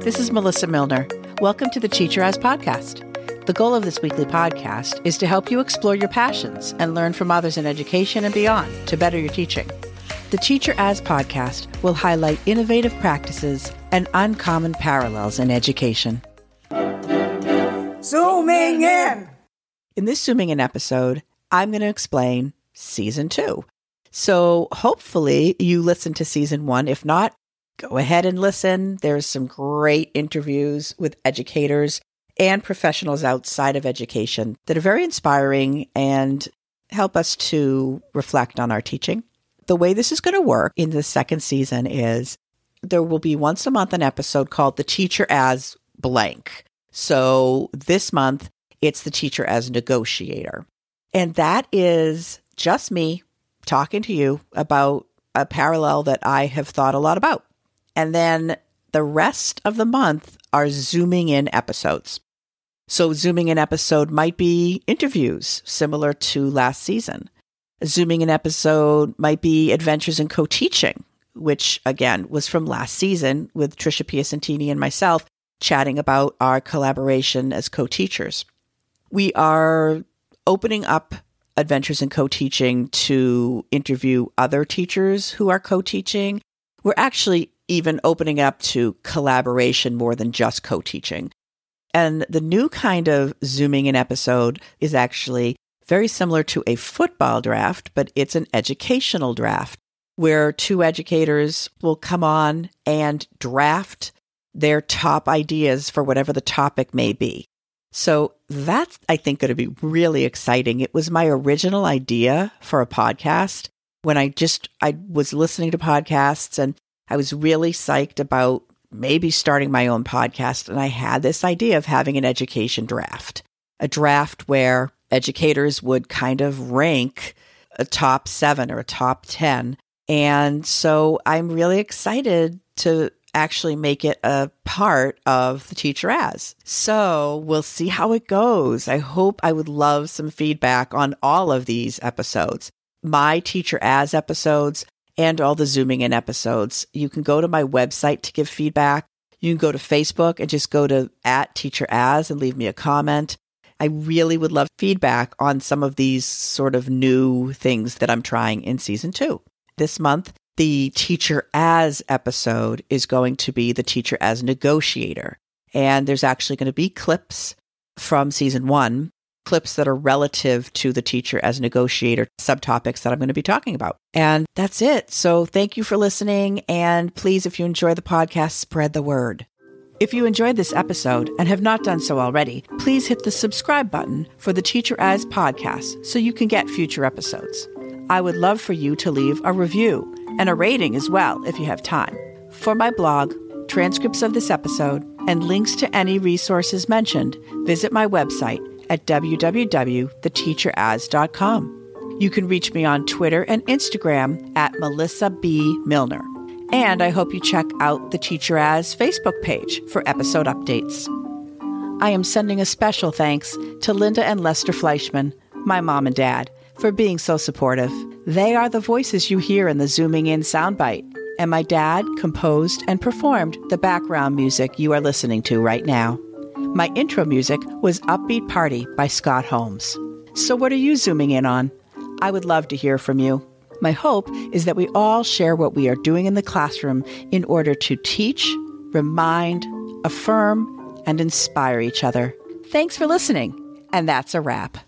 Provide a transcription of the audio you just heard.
this is Melissa Milner. Welcome to the Teacher As podcast. The goal of this weekly podcast is to help you explore your passions and learn from others in education and beyond to better your teaching. The Teacher As podcast will highlight innovative practices and uncommon parallels in education. Zooming in! In this Zooming In episode, I'm going to explain season two. So hopefully you listened to season one. If not, go ahead and listen. There's some great interviews with educators and professionals outside of education that are very inspiring and help us to reflect on our teaching. The way this is going to work in the second season is there will be once a month an episode called The Teacher as Blank. So this month, it's The Teacher as Negotiator. And that is just me talking to you about a parallel that I have thought a lot about. And then the rest of the month are zooming in episodes. So, zooming in episode might be interviews similar to last season. Zooming in episode might be adventures in co teaching, which again was from last season with Trisha Piacentini and myself chatting about our collaboration as co teachers. We are opening up Adventures in Co Teaching to interview other teachers who are co teaching. We're actually even opening up to collaboration more than just co teaching. And the new kind of zooming in episode is actually very similar to a football draft, but it's an educational draft where two educators will come on and draft their top ideas for whatever the topic may be. So that's, I think, going to be really exciting. It was my original idea for a podcast when I just, I was listening to podcasts and I was really psyched about maybe starting my own podcast. And I had this idea of having an education draft, a draft where educators would kind of rank a top seven or a top 10. And so I'm really excited to actually make it a part of the teacher as. So we'll see how it goes. I hope I would love some feedback on all of these episodes. My teacher as episodes and all the zooming in episodes. You can go to my website to give feedback. You can go to Facebook and just go to at teacher as and leave me a comment. I really would love feedback on some of these sort of new things that I'm trying in season two. This month, the teacher as episode is going to be the teacher as negotiator. And there's actually going to be clips from season one, clips that are relative to the teacher as negotiator subtopics that I'm going to be talking about. And that's it. So thank you for listening. And please, if you enjoy the podcast, spread the word. If you enjoyed this episode and have not done so already, please hit the subscribe button for the Teacher As podcast so you can get future episodes. I would love for you to leave a review and a rating as well if you have time. For my blog, transcripts of this episode, and links to any resources mentioned, visit my website at www.theteacheras.com. You can reach me on Twitter and Instagram at Melissa B. Milner. And I hope you check out the Teacher As Facebook page for episode updates. I am sending a special thanks to Linda and Lester Fleischman, my mom and dad, for being so supportive. They are the voices you hear in the Zooming In soundbite, and my dad composed and performed the background music you are listening to right now. My intro music was Upbeat Party by Scott Holmes. So, what are you zooming in on? I would love to hear from you. My hope is that we all share what we are doing in the classroom in order to teach, remind, affirm, and inspire each other. Thanks for listening, and that's a wrap.